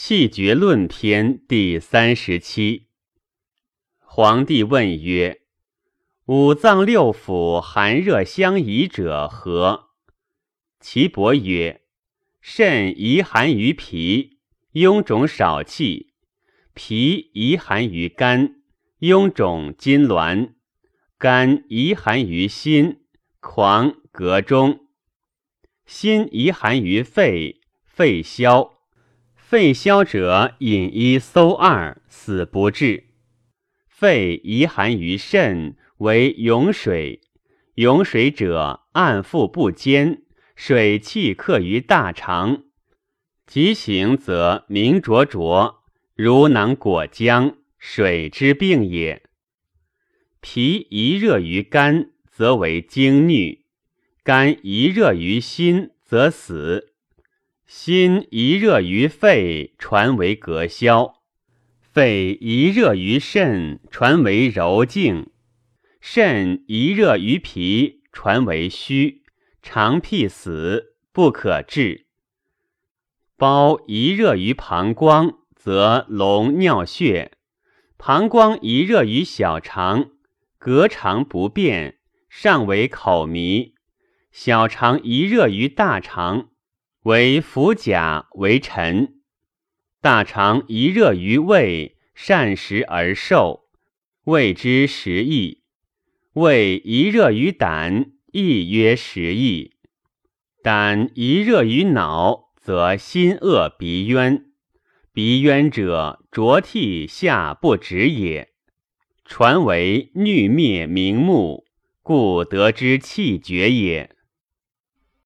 气绝论篇第三十七。皇帝问曰：“五脏六腑寒热相宜者何？”岐伯曰：“肾宜寒于脾，臃肿少气；脾宜寒于肝，臃肿筋挛；肝宜寒于心，狂膈中；心宜寒于肺，肺消。”肺消者饮一馊二，死不治。肺遗寒于肾，为涌水。涌水者暗腹不坚，水气克于大肠，急行则明灼灼，如囊裹浆，水之病也。脾宜热于肝，则为精衄；肝宜热于心，则死。心一热于肺，传为膈消；肺一热于肾，传为柔静；肾一热于脾，传为虚，肠辟死，不可治。包一热于膀胱，则龙尿血；膀胱一热于小肠，膈肠不便，上为口迷；小肠一热于大肠。为腹甲为臣，大肠一热于胃，善食而瘦，谓之食益；胃一热于胆，亦曰食益；胆一热于脑，则心恶鼻渊。鼻渊者，浊涕下不止也。传为欲灭明目，故得之气绝也。